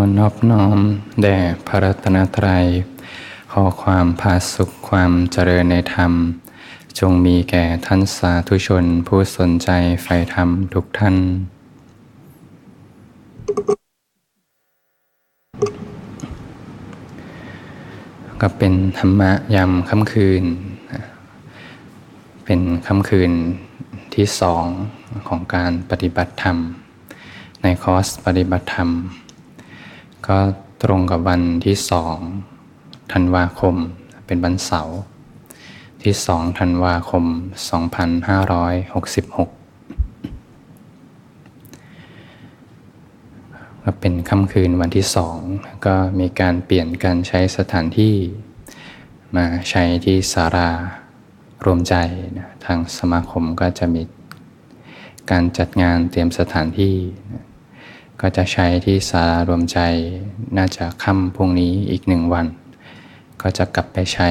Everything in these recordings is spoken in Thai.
อนอบน้อม แด่พระรัตนตรัย ขอความพาสุขความเจริญในธรรม จงมีแก่ท่านสาธุชนผู้สนใจใฝ่ธรรมทุกท่าน ก็เป็นธรรมะยามค่ำคืน เป็นค่ำคืนที่สองของการปฏิบัติธรรม ในคอร์สปฏิบัติธรรม ก็ตรงกับวันที่สองธันวาคมเป็นวันเสาร์ที่สองธันวาคม 2566 ก็เป็นค่ำคืนวันที่สองก็มีการเปลี่ยนการใช้สถานที่ มาใช้ที่สารารวมใจนะทางสมาคมก็จะมีการจัดงานเตรียมสถานที่นะ ก็จะใช้ที่สารารวมใจน่าจะค่ำพรุ่งนี้อีกหนึ่งวัน ก็จะกลับไปใช้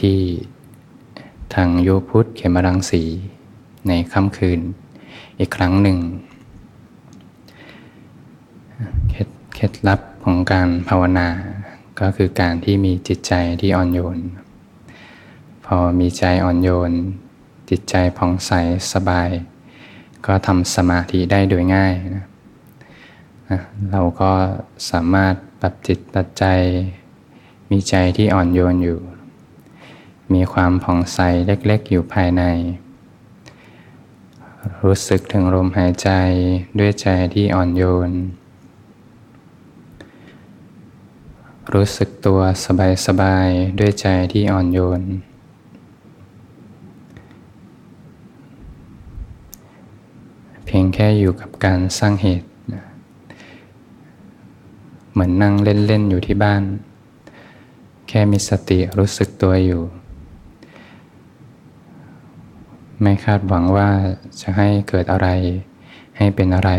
ที่ทางโยพุทธเขมรังสีในค่ำคืนอีกครั้งหนึ่งเคล็ดลับของการภาวนา ก็คือการที่มีจิตใจที่อ่อนโยน พอมีใจอ่อนโยน จิตใจผ่องใสสบาย ก็ทำสมาธิได้โดยง่ายนะ เราก็สามารถปรับจิตปรับใจมีใจที่อ่อนโยนอยู่ มีความผ่องใสเล็กๆ อยู่ภายใน รู้สึกถึงลมหายใจด้วยใจที่อ่อนโยน รู้สึกตัวสบายๆ ด้วยใจที่อ่อนโยนเพียงแค่อยู่กับการสร้างเหตุ เหมือนนั่งเล่น ๆ อยู่ที่บ้าน แค่มีสติรู้สึกตัวอยู่ ไม่คาดหวังว่าจะให้เกิดอะไร ให้เป็นอะไร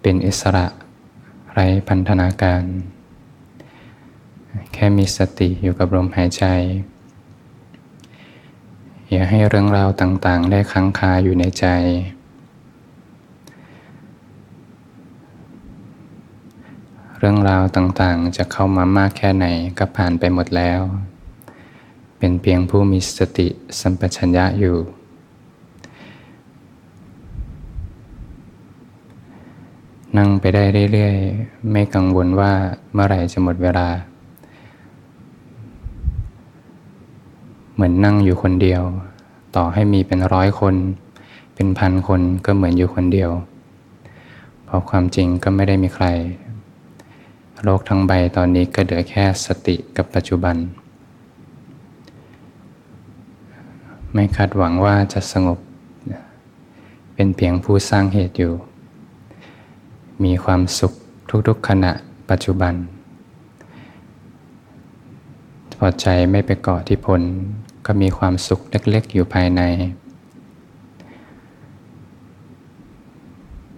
เป็นอิสระไร้พันธนาการ แค่มีสติอยู่กับลมหายใจ อย่าให้เรื่องราวต่างๆ ได้ค้างคาอยู่ในใจ เรื่องราวต่างๆ จะเข้ามามากแค่ไหนก็ผ่านไปหมดแล้ว เป็นเพียงผู้มีสติสัมปชัญญะอยู่ นั่งไปได้เรื่อยๆ ไม่กังวลว่าเมื่อไหร่จะหมดเวลา เหมือนนั่งอยู่คนเดียว ต่อให้มีเป็นร้อยคน เป็นพันคนก็เหมือนอยู่คนเดียว เพราะความจริงก็ไม่ได้มีใคร โลกทั้งใบตอนนี้ก็เหลือแค่สติกับปัจจุบัน ไม่คาดหวังว่าจะสงบ เป็นเพียงผู้สร้างเหตุอยู่ มีความสุขทุกๆขณะปัจจุบัน พอใจไม่ไปเกาะที่ผล ก็มีความสุขเล็กๆอยู่ภายใน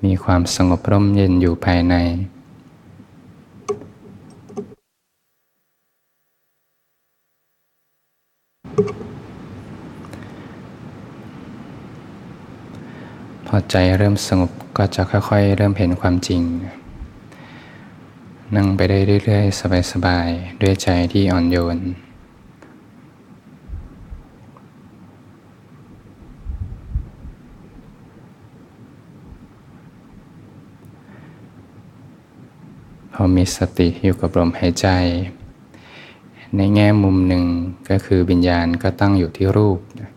มีความสงบร่มเย็นอยู่ภายใน อใจเริ่มสงบก็จะค่อยๆ เริ่มเห็นความจริง นั่งไปได้เรื่อยๆ สบายๆ ด้วยใจที่อ่อนโยนพอมีสติอยู่กับลมหายใจ ในแง่มุมหนึ่งก็คือวิญญาณก็ตั้งอยู่ที่รูปนะ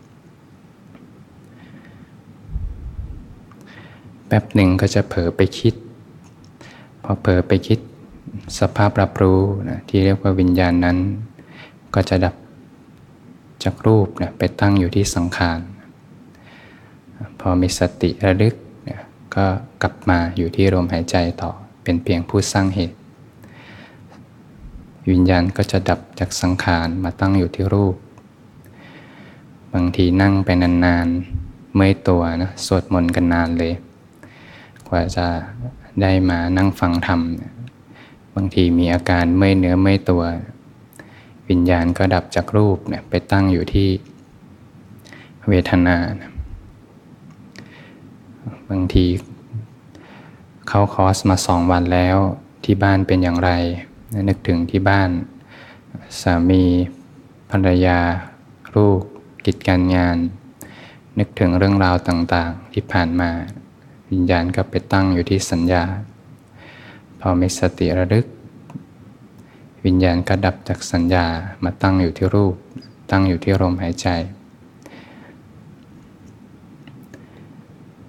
แป๊บหนึ่งก็จะเผลอไปคิด พอเผลอไปคิดสภาพรับรู้นะที่เรียกว่าวิญญาณนั้น ก็จะดับจากรูปนะไปตั้งอยู่ที่สังขารพอมีสติระลึกนะก็กลับมาอยู่ที่ลมหายใจต่อเป็นเพียงผู้สร้างเหตุ วิญญาณก็จะดับจากสังขารมาตั้งอยู่ที่รูป บางทีนั่งไปนานๆเมื่อยตัวนะสวดมนต์กันนานเลย กว่าจะได้มานั่งฟังธรรม บางทีมีอาการเมื่อยเนื้อเมื่อยตัว วิญญาณก็ดับจากรูปเนี่ยไปตั้งอยู่ที่เวทนาบางที เขาคอสมาสองวันแล้วที่บ้านเป็นอย่างไร นึกถึงที่บ้าน สามีภรรยา ลูกกิจการงาน นึกถึงเรื่องราวต่างๆที่ผ่านมา วิญญาณก็ไปตั้งอยู่ที่สัญญา พอมีสติระลึก วิญญาณก็ดับจากสัญญามาตั้งอยู่ที่รูป ตั้งอยู่ที่ลมหายใจ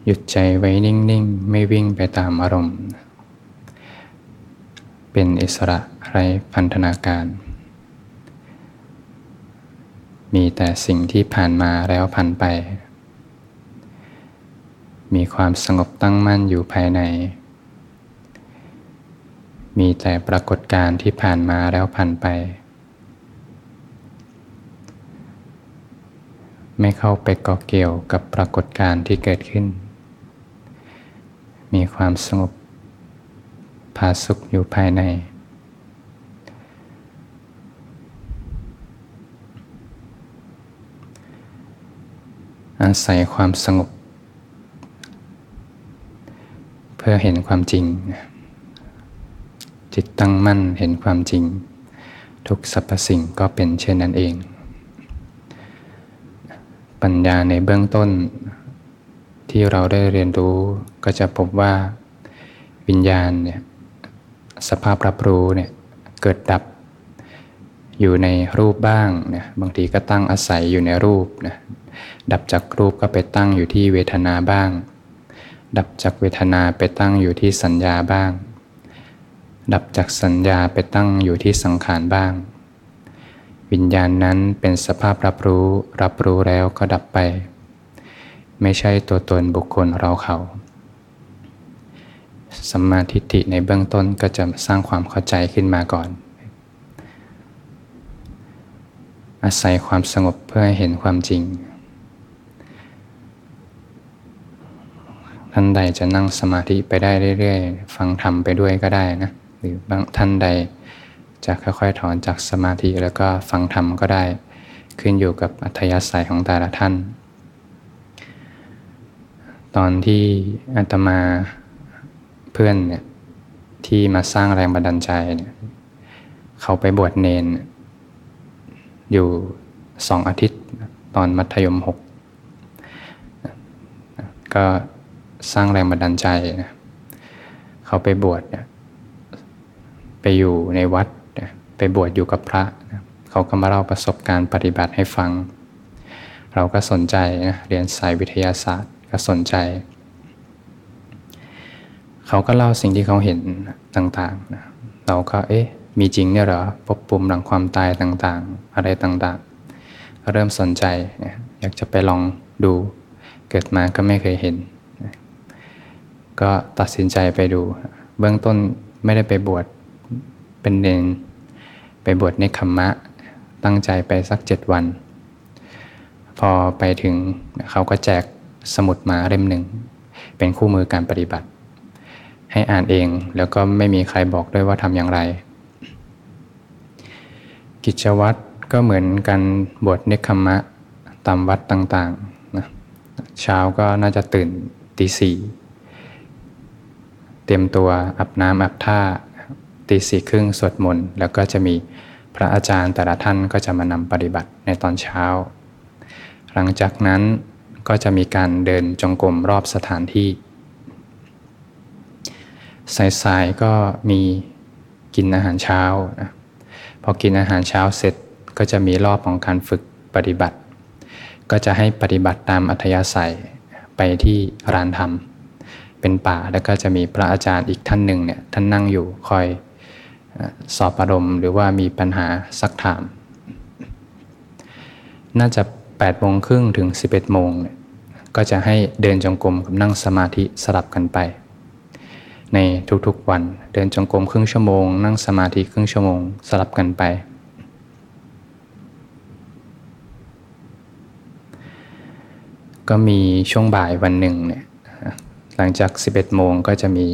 หยุดใจไว้นิ่งๆ ไม่วิ่งไปตามอารมณ์ เป็นอิสระไร้พันธนาการ มีแต่สิ่งที่ผ่านมาแล้วผ่านไป มีความสงบตั้งมั่นอยู่ภายใน มีแต่ปรากฏการณ์ที่ผ่านมาแล้วผ่านไป ไม่เข้าไปเกาะเกี่ยวกับปรากฏการณ์ที่เกิดขึ้น มีความสงบผาสุขอยู่ภายใน อาศัยความสงบ เพื่อเห็นความจริง จิตตั้งมั่นเห็นความจริง ทุกสรรพสิ่งก็เป็นเช่นนั้นเอง ปัญญาในเบื้องต้น ที่เราได้เรียนรู้ก็จะพบว่าวิญญาณเนี่ยสภาพรับรู้เนี่ยเกิดดับอยู่ในรูปบ้างเนี่ยบางทีก็ตั้งอาศัยอยู่ในรูปนะดับจากรูปก็ไปตั้งอยู่ที่เวทนาบ้าง ดับจากเวทนาไปตั้งอยู่ที่สัญญาบ้าง ดับจากสัญญาไปตั้งอยู่ที่สังขารบ้าง วิญญาณนั้นเป็นสภาพรับรู้ รับรู้แล้วก็ดับไป ไม่ใช่ตัวตนบุคคลเราเขาสัมมาทิฏฐิในเบื้องต้นก็จะสร้างความเข้าใจขึ้นมาก่อน อาศัยความสงบเพื่อให้เห็นความจริง ท่านใดจะนั่งสมาธิไปได้เรื่อยๆ ฟังธรรมไปด้วยก็ได้นะหรือบางท่านใดจะค่อยๆถอนจากสมาธิแล้วก็ฟังธรรมก็ได้ ขึ้นอยู่กับอัธยาศัยของแต่ละท่าน ตอนที่อาตมาเพื่อนเนี่ยที่มาสร้างแรงบันดาลใจเนี่ยเขาไปบวชเนน อยู่สองอาทิตย์ตอนมัธยมหกก็ สร้างแรงบันดาลใจนะเขาไปบวชเนี่ยไปอยู่ในวัดไปบวชอยู่กับพระนะเขาก็มาเล่าประสบการณ์ปฏิบัติให้ฟัง เราก็สนใจนะเรียนสายวิทยาศาสตร์ก็สนใจ เขาก็เล่าสิ่งที่เขาเห็นต่างๆนะเราก็เอ๊ะมีจริงเนี่ยเหรอพบปุ่มหลังความตายต่างๆ อะไรต่างๆก็เริ่มสนใจนะอยากจะไปลองดู เกิดมาก็ไม่เคยเห็น ก็ตัดสินใจไปดู เบื้องต้นไม่ได้ไปบวชเป็นเนนไปบวชในคัมมะ ตั้งใจไปสักเจ็ดวัน พอไปถึงเขาก็แจกสมุดมาเล่มหนึ่ง เป็นคู่มือการปฏิบัติ ให้อ่านเองแล้วก็ไม่มีใครบอกด้วยว่าทำอย่างไร กิจวัตรก็เหมือนกันบวชเนคขมะตามวัดต่างๆนะเช้าก็น่าจะตื่นตีสี่ เตรียมตัวอาบน้ำอาบท่าตีสี่ครึ่งสวดมนต์แล้วก็จะมีพระอาจารย์แต่ละท่านก็จะมานำปฏิบัติในตอนเช้า หลังจากนั้นก็จะมีการเดินจงกรมรอบสถานที่สายๆก็มีกินอาหารเช้านะพอกินอาหารเช้าเสร็จก็จะมีรอบของการฝึกปฏิบัติ ก็จะให้ปฏิบัติตามอัธยาศัยไปที่รานธรรม เป็นป่าแล้วก็จะมีพระอาจารย์อีกท่านหนึ่งเนี่ยท่านนั่งอยู่คอยสอบอารมณ์หรือว่ามีปัญหาสักถาม น่าจะ8โมงครึ่งถึง 11โมงเนี่ยก็จะให้เดินจงกรมกับนั่งสมาธิสลับกันไป ในทุกๆวันเดินจงกรมครึ่งชั่วโมง นั่งสมาธิครึ่งชั่วโมงสลับกันไป ก็มีช่วงบ่ายวันหนึ่งเนี่ย หลังจาก 11 โมงก็จะมี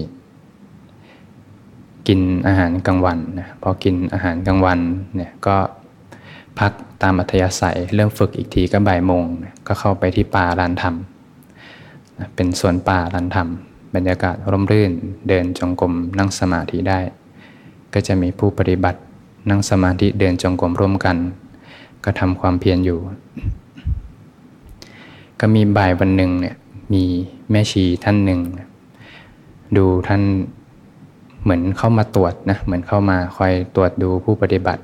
กินอาหารกลางวันนะพอกินอาหารกลางวันเนี่ยก็พักตามอัธยาศัยเริ่มฝึกอีกทีก็บ่ายโมงก็เข้าไปที่ป่าลานธรรมเป็นสวนป่าลานธรรม บรรยากาศร่มรื่นเดินจงกรมนั่งสมาธิได้ ก็จะมีผู้ปฏิบัตินั่งสมาธิเดินจงกรมร่วมกัน ก็ทำความเพียรอยู่ ก็มีบ่ายวันหนึ่งเนี่ย มีแม่ชีท่านหนึ่ง ดูท่านเหมือนเข้ามาตรวจนะเหมือนเข้ามาคอยตรวจดูผู้ปฏิบัติ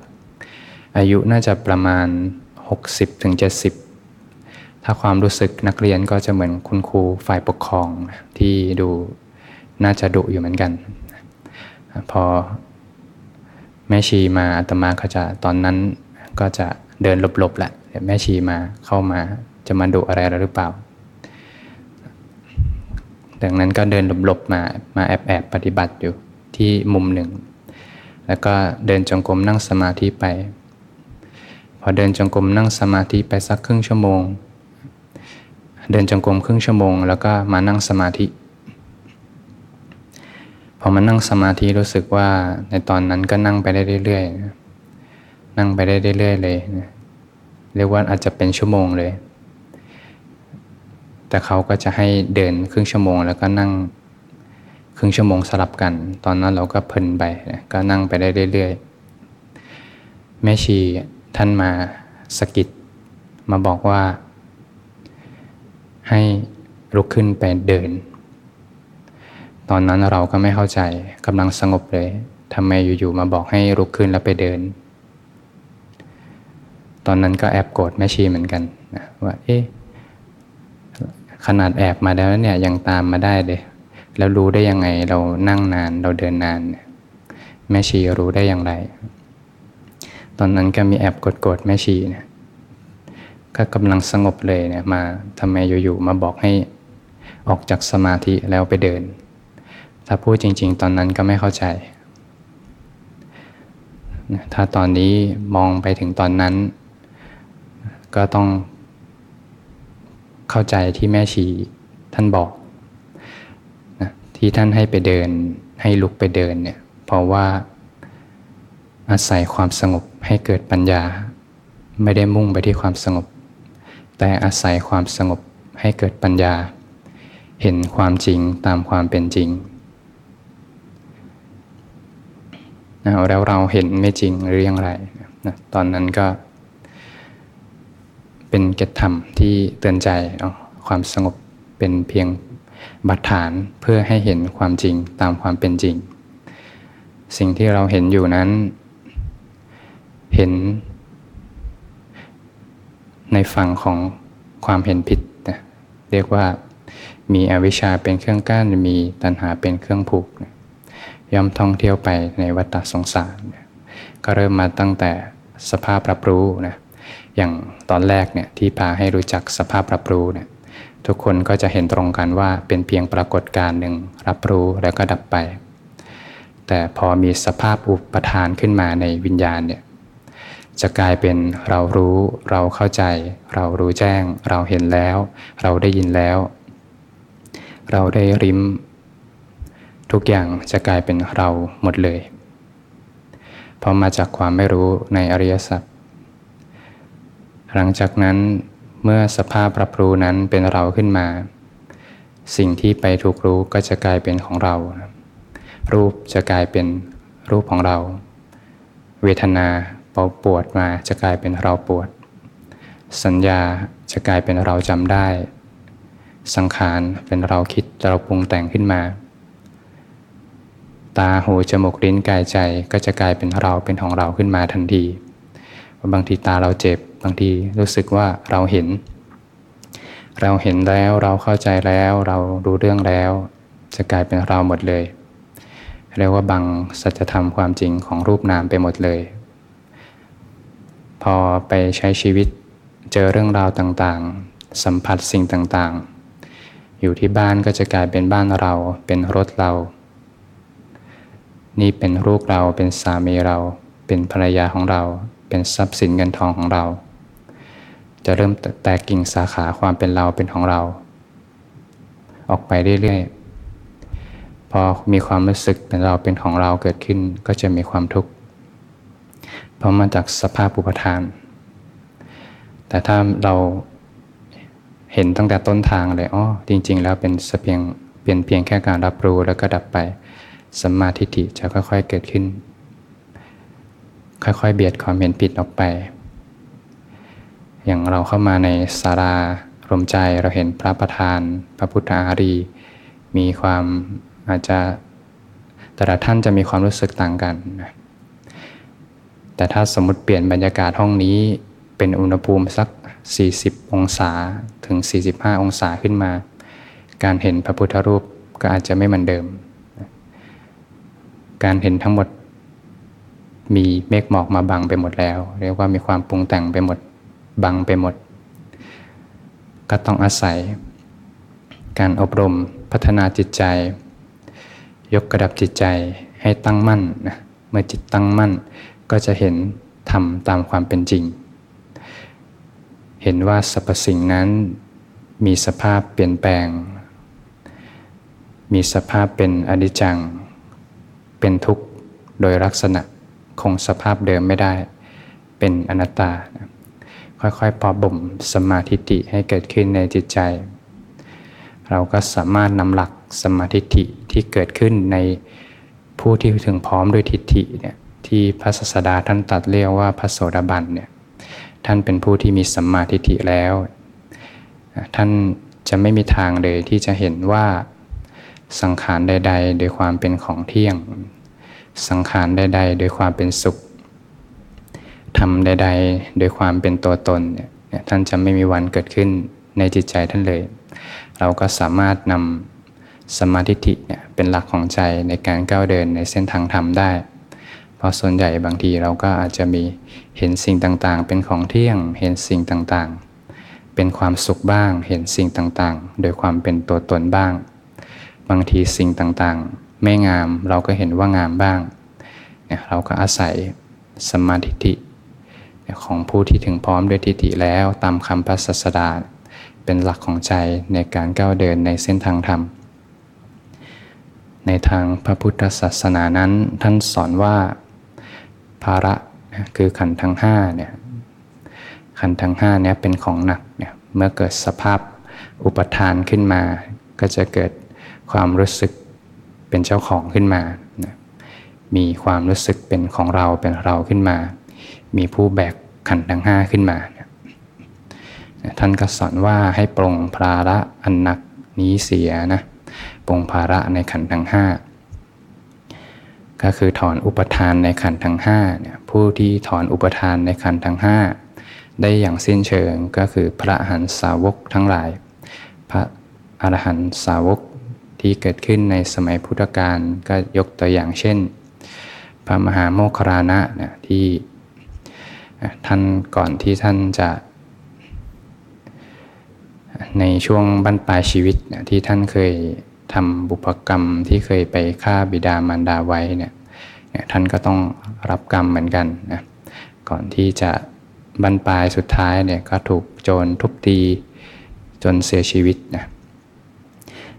อายุน่าจะประมาณ 60-70ถึงถ้าความรู้สึกนักเรียนก็จะเหมือนคุณครูฝ่ายปกครองที่ดูน่าจะดุอยู่เหมือนกัน พอแม่ชีมาอาตมาก็จะตอนนั้นก็จะเดินหลบๆแหละแม่ชีมาเข้ามาจะมาดุอะไรหรือเปล่า ดังนั้นก็เดินหลบๆมามาแอบๆปฏิบัติอยู่ที่มุมหนึ่ง แล้วก็เดินจงกรมนั่งสมาธิไป พอเดินจงกรมนั่งสมาธิไปสักครึ่งชั่วโมง เดินจงกรมครึ่งชั่วโมง แล้วก็มานั่งสมาธิ พอมานั่งสมาธิรู้สึกว่าในตอนนั้นก็นั่งไปได้เรื่อยๆนั่งไปได้เรื่อยๆเลยเรียกว่าอาจจะเป็นชั่วโมงเลย แต่เขาก็จะให้เดินครึ่งชั่วโมง แล้วก็นั่งครึ่งชั่วโมงสลับกัน ตอนนั้นเราก็เพลินไปก็นั่งไปได้เรื่อยๆแม่ชีท่านมาสกิดมาบอกว่า ให้ลุกขึ้นไปเดิน ตอนนั้นเราก็ไม่เข้าใจกำลังสงบเลยทำไมอยู่ๆมาบอกให้ลุกขึ้นแล้วไปเดิน ตอนนั้นก็แอบโกรธแม่ชีเหมือนกันนะว่าเอ๊ะ ขนาดแอบมาแล้วเนี่ยยังตามมาได้เลย แล้วรู้ได้ยังไงเรานั่งนานเราเดินนานแม่ชีรู้ได้อย่างไร ตอนนั้นก็มีแอบกดๆแม่ชีเนี่ยก็กำลังสงบเลยเนี่ยมาทำไมอยู่ๆมาบอกให้ออกจากสมาธิแล้วไปเดิน ถ้าพูดจริง ๆ ตอนนั้นก็ไม่เข้าใจ ถ้าตอนนี้มองไปถึงตอนนั้น ก็ต้อง เข้าใจที่แม่ชีท่านบอกที่ท่านให้ไปเดินให้ลุกไปเดินเนี่ยเพราะว่าอาศัยความสงบให้เกิดปัญญา ไม่ได้มุ่งไปที่ความสงบ แต่อาศัยความสงบให้เกิดปัญญา เห็นความจริงตามความเป็นจริงแล้วเราเห็นไม่จริงหรือยังไรนะตอนนั้นก็ เป็นเกตธรรมที่เตือนใจความสงบเป็นเพียงบัตรฐานเพื่อให้เห็นความจริงตามความเป็นจริง สิ่งที่เราเห็นอยู่นั้น เห็น ในฝั่งของความเห็นผิดนะเรียกว่ามีอวิชชาเป็นเครื่องกั้นมีตัณหาเป็นเครื่องผูกนะย่อมท่องเที่ยวไปในวัฏสงสารนะก็เริ่มมาตั้งแต่สภาพรับรู้นะ อย่างตอนแรกเนี่ยที่พาให้รู้จักสภาพรับรู้เนี่ยทุกคนก็จะเห็นตรงกันว่าเป็นเพียงปรากฏการณ์หนึ่งรับรู้แล้วก็ดับไป แต่พอมีสภาพอุปทานขึ้นมาในวิญญาณเนี่ยจะกลายเป็นเรารู้เราเข้าใจ เรารู้แจ้ง เราเห็นแล้ว เราได้ยินแล้ว เราได้ริม ทุกอย่างจะกลายเป็นเราหมดเลยพราะมาจากความไม่รู้ในอริยสัจ หลังจากนั้นเมื่อสภาพรับรู้นั้นเป็นเราขึ้นมา สิ่งที่ไปถูกรู้ก็จะกลายเป็นของเรา รูปจะกลายเป็นรูปของเรา เวทนาเปาปวดมาจะกลายเป็นเราปวด สัญญาจะกลายเป็นเราจำได้ สังขารเป็นเราคิดเราปรุงแต่งขึ้นมา ตาหูจมูกลิ้นกายใจก็จะกลายเป็นเราเป็นของเราขึ้นมาทันที บางทีตาเราเจ็บ บางทีรู้สึกว่าเราเห็น เราเห็นแล้วเราเข้าใจแล้วเรารู้เรื่องแล้ว จะกลายเป็นเราหมดเลย เรียกว่าบังสัจธรรมความจริงของรูปนามไปหมดเลย พอไปใช้ชีวิตเจอเรื่องราวต่างๆ สัมผัสสิ่งต่างๆ อยู่ที่บ้านก็จะกลายเป็นบ้านเราเป็นรถเรา นี่เป็นลูกเราเป็นสามีเรา เป็นภรรยาของเรา เป็นทรัพย์สินเงินทองของเรา จะเริ่มแตกกิ่งสาขาความเป็นเราเป็นของเรา ออกไปเรื่อยๆ พอมีความรู้สึกเป็นเราเป็นของเราเกิดขึ้นก็จะมีความทุกข์เพราะมาจากสภาพอุปทาน แต่ถ้าเราเห็นตั้งแต่ต้นทางเลยอ๋อจริง ๆ แล้วเป็นเพียงเป็นเพียงแค่การรับรู้แล้วก็ดับไปสัมมาทิฏฐิจะค่อย ๆ เกิดขึ้น ค่อย ๆ เบียดความเห็นผิดออกไป อย่างเราเข้ามาในศาลารมใจเราเห็นพระประธาน พระพุทธอารี มีความอาจจะแต่ละท่านจะมีความรู้สึกต่างกันนะแต่ถ้าสมมติเปลี่ยนบรรยากาศห้องนี้เป็นอุณหภูมิสัก 40 องศาถึง 45 องศาขึ้นมา การเห็นพระพุทธรูปก็อาจจะไม่เหมือนเดิม การเห็นทั้งหมดมีเมฆหมอกมาบังไปหมดแล้ว เรียกว่ามีความปรุงแต่งไปหมด บังไปหมด ก็ต้องอาศัย การอบรมพัฒนาจิตใจยกกระดับจิตใจให้ตั้งมั่นนะเมื่อจิตตั้งมั่น ก็จะเห็นทำตามความเป็นจริง เห็นว่าสรรพสิ่งนั้นมีสภาพเปลี่ยนแปลง มีสภาพเป็นอนิจจัง เป็นทุกข์โดยลักษณะคงสภาพเดิมไม่ได้ เป็นอนัตตา ค่อยๆพอบ่มสมาธิิให้เกิดขึ้นในจิตใจ เราก็สามารถนำหลักสมาธิิที่เกิดขึ้นในผู้ที่ถึงพร้อมด้วยทิฏฐิเนี่ยที่พระศาสดาท่านตัดเรียกว่าพระโสดาบันเนี่ยท่านเป็นผู้ที่มีสัมมาทิฏฐิแล้ว ท่านจะไม่มีทางเลยที่จะเห็นว่าสังขารใด ๆ โดยความเป็นของเที่ยง สังขารใด ๆ โดยความเป็นสุข ทำใด ๆ โดยความเป็นตัวตนเนี่ยท่านจะไม่มีวันเกิดขึ้นในจิตใจท่านเลย เราก็สามารถนำสมาธิิเนี่ยเป็นหลักของใจในการก้าวเดินในเส้นทางธรรมได้ เพราะส่วนใหญ่บางทีเราก็อาจจะมีเห็นสิ่งต่างๆ เป็นของเที่ยง เห็นสิ่งต่างๆ เป็นความสุขบ้าง เห็นสิ่งต่างๆ โดยความเป็นตัวตนบ้าง บางทีสิ่งต่างๆ ไม่งามเราก็เห็นว่างามบ้างเนี่ยเราก็อาศัยสมาธิิ ของผู้ที่ถึงพร้อมด้วยทิฏฐิแล้วตามคำพระศาสดาเป็นหลักของใจในการก้าวเดินในเส้นทางธรรม ในทางพระพุทธศาสนานั้นท่านสอนว่าภาระคือขันทั้งห้าเนี่ยขันทั้งห้าเนี่ยเป็นของหนักเนี่ยเมื่อเกิดสภาพอุปทานขึ้นมา ก็จะเกิดความรู้สึกเป็นเจ้าของขึ้นมานมีความรู้สึกเป็นของเราเป็นเราขึ้นมา มีผู้แบกขันทั้งห้าขึ้นมา ท่านก็สอนว่าให้ปรงภาระอันหนักนี้เสียนะปรงภาระในขันทั้งห้าก็คือถอนอุปทานในขันทั้ง5เนี่ยผู้ที่ถอนอุปทานในขันทั้ง 5 ได้อย่างสิ้นเชิงก็คือพระอรหันตสาวกทั้งหลาย พระอรหันตสาวกที่เกิดขึ้นในสมัยพุทธกาลก็ยกตัวอย่างเช่น พระมหาโมคครานะเนี่ยที่ ท่านก่อนที่ท่านจะ ในช่วงบรรปลายชีวิตที่ท่านเคยทำบุพกรรมที่เคยไปฆ่าบิดามารดาไว้เนี่ยท่านก็ต้องรับกรรมเหมือนกันนะก่อนที่จะบรรปลายสุดท้ายเนี่ยก็ถูกโจรทุบตีจนเสียชีวิตนะ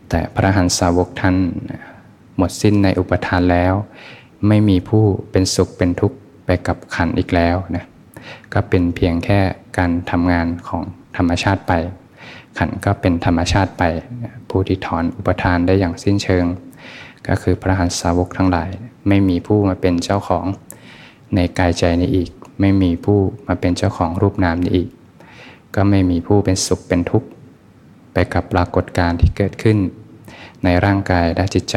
แต่พระหันสาวกท่านหมดสิ้นในอุปทานแล้ว ไม่มีผู้เป็นสุขเป็นทุกข์ไปกับขันอีกแล้วนะ ก็เป็นเพียงแค่การทำงานของธรรมชาติไป ขันก็เป็นธรรมชาติไป ผู้ที่ถอนอุปทานได้อย่างสิ้นเชิง ก็คือพระหันสาวกทั้งหลาย ไม่มีผู้มาเป็นเจ้าของในกายใจนี้อีก ไม่มีผู้มาเป็นเจ้าของรูปนามนี้อีก ก็ไม่มีผู้เป็นสุขเป็นทุกข์ไปกับปรากฏการณ์ที่เกิดขึ้น ในร่างกายและจิตใจ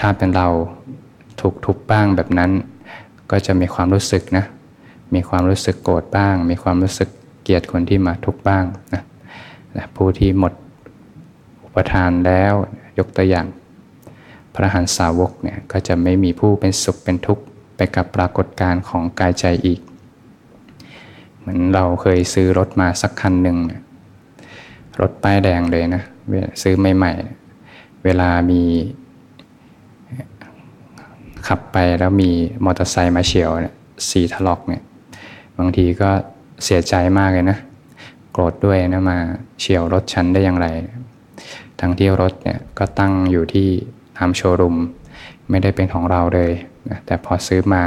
ถ้าเป็นเราถูกทุบบ้างแบบนั้น ก็จะมีความรู้สึกนะ มีความรู้สึกโกรธบ้าง มีความรู้สึกเกลียดคนที่มาทุบบ้างนะผู้ที่หมดอุปทานแล้วยกตัวอย่าง พระหันสาวกเนี่ยก็จะไม่มีผู้เป็นสุขเป็นทุกข์ไปกับปรากฏการณ์ของกายใจอีก เหมือนเราเคยซื้อรถมาสักคันหนึ่งรถป้ายแดงเลยนะซื้อใหม่ๆ เวลามีขับไปแล้วมีมอเตอร์ไซค์มาเฉียวเนี่ยสีถลอกเนี่ย บางทีก็เสียใจมากเลยนะ โกรธด้วยนะมาเฉียวรถฉันได้อย่างไร ทั้งที่รถเนี่ยก็ตั้งอยู่ที่ทำโชว์รูมไม่ได้เป็นของเราเลยนะแต่พอซื้อมา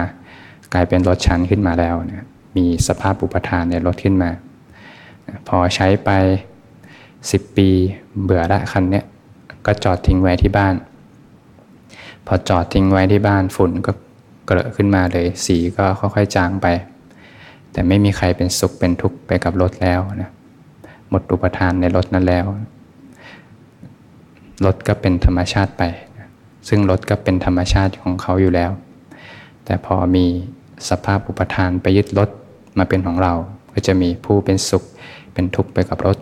กลายเป็นรถชั้นขึ้นมาแล้วนะมีสภาพอุปทานในรถขึ้นมา พอใช้ไป 10 ปีเบื่อละคันเนี้ยก็จอดทิ้งไว้ที่บ้าน พอจอดทิ้งไว้ที่บ้านฝุ่นก็เกลอะขึ้นมาเลย สีก็ค่อยๆจางไป แต่ไม่มีใครเป็นสุขเป็นทุกข์ไปกับรถแล้วนะหมดอุปทานในรถนั้นแล้วรถก็เป็นธรรมชาติไป ซึ่งรถก็เป็นธรรมชาติของเขาอยู่แล้ว แต่พอมีสภาพอุปทานไปยึดรถมาเป็นของเรา ก็จะมีผู้เป็นสุขเป็นทุกข์ไปกับรถ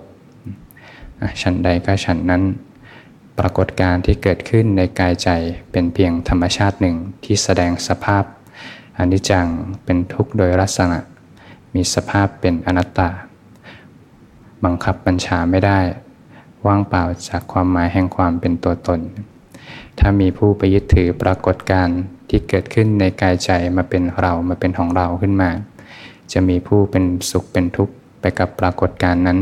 ฉันใดก็ฉันนั้นปรากฏการที่เกิดขึ้นในกายใจเป็นเพียงธรรมชาติหนึ่งที่แสดงสภาพอนิจจังเป็นทุกข์โดยลักษณะ มีสภาพเป็นอนัตตา บังคับบัญชาไม่ได้ ว่างเปล่าจากความหมายแห่งความเป็นตัวตน ถ้ามีผู้ไปยึดถือปรากฏการที่เกิดขึ้นในกายใจมาเป็นเรามาเป็นของเราขึ้นมา จะมีผู้เป็นสุขเป็นทุกข์ไปกับปรากฏการนั้น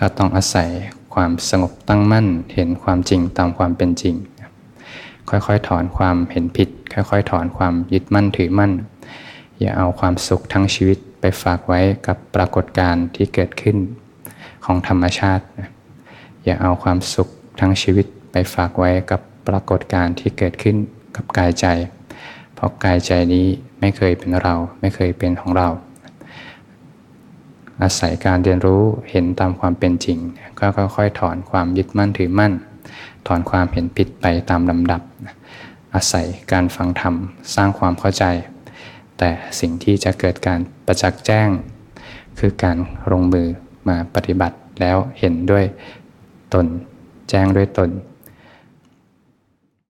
ก็ต้องอาศัยความสงบตั้งมั่นเห็นความจริงตามความเป็นจริง ค่อยๆถอนความเห็นผิด ค่อยๆ ถอนความยึดมั่นถือมั่น อย่าเอาความสุขทั้งชีวิตไปฝากไว้กับปรากฏการณ์ที่เกิดขึ้นของธรรมชาติ อย่าเอาความสุขทั้งชีวิตไปฝากไว้กับปรากฏการณ์ที่เกิดขึ้นกับกายใจ เพราะกายใจนี้ไม่เคยเป็นเราไม่เคยเป็นของเรา อาศัยการเรียนรู้เห็นตามความเป็นจริง ก็ค่อยๆถอนความยึดมั่นถือมั่น ถอนความเห็นผิดไปตามลำดับ อาศัยการฟังธรรมสร้างความเข้าใจ แต่สิ่งที่จะเกิดการประจักษ์แจ้ง คือการลงมือมาปฏิบัติแล้วเห็นด้วยตน แจ้งด้วยตน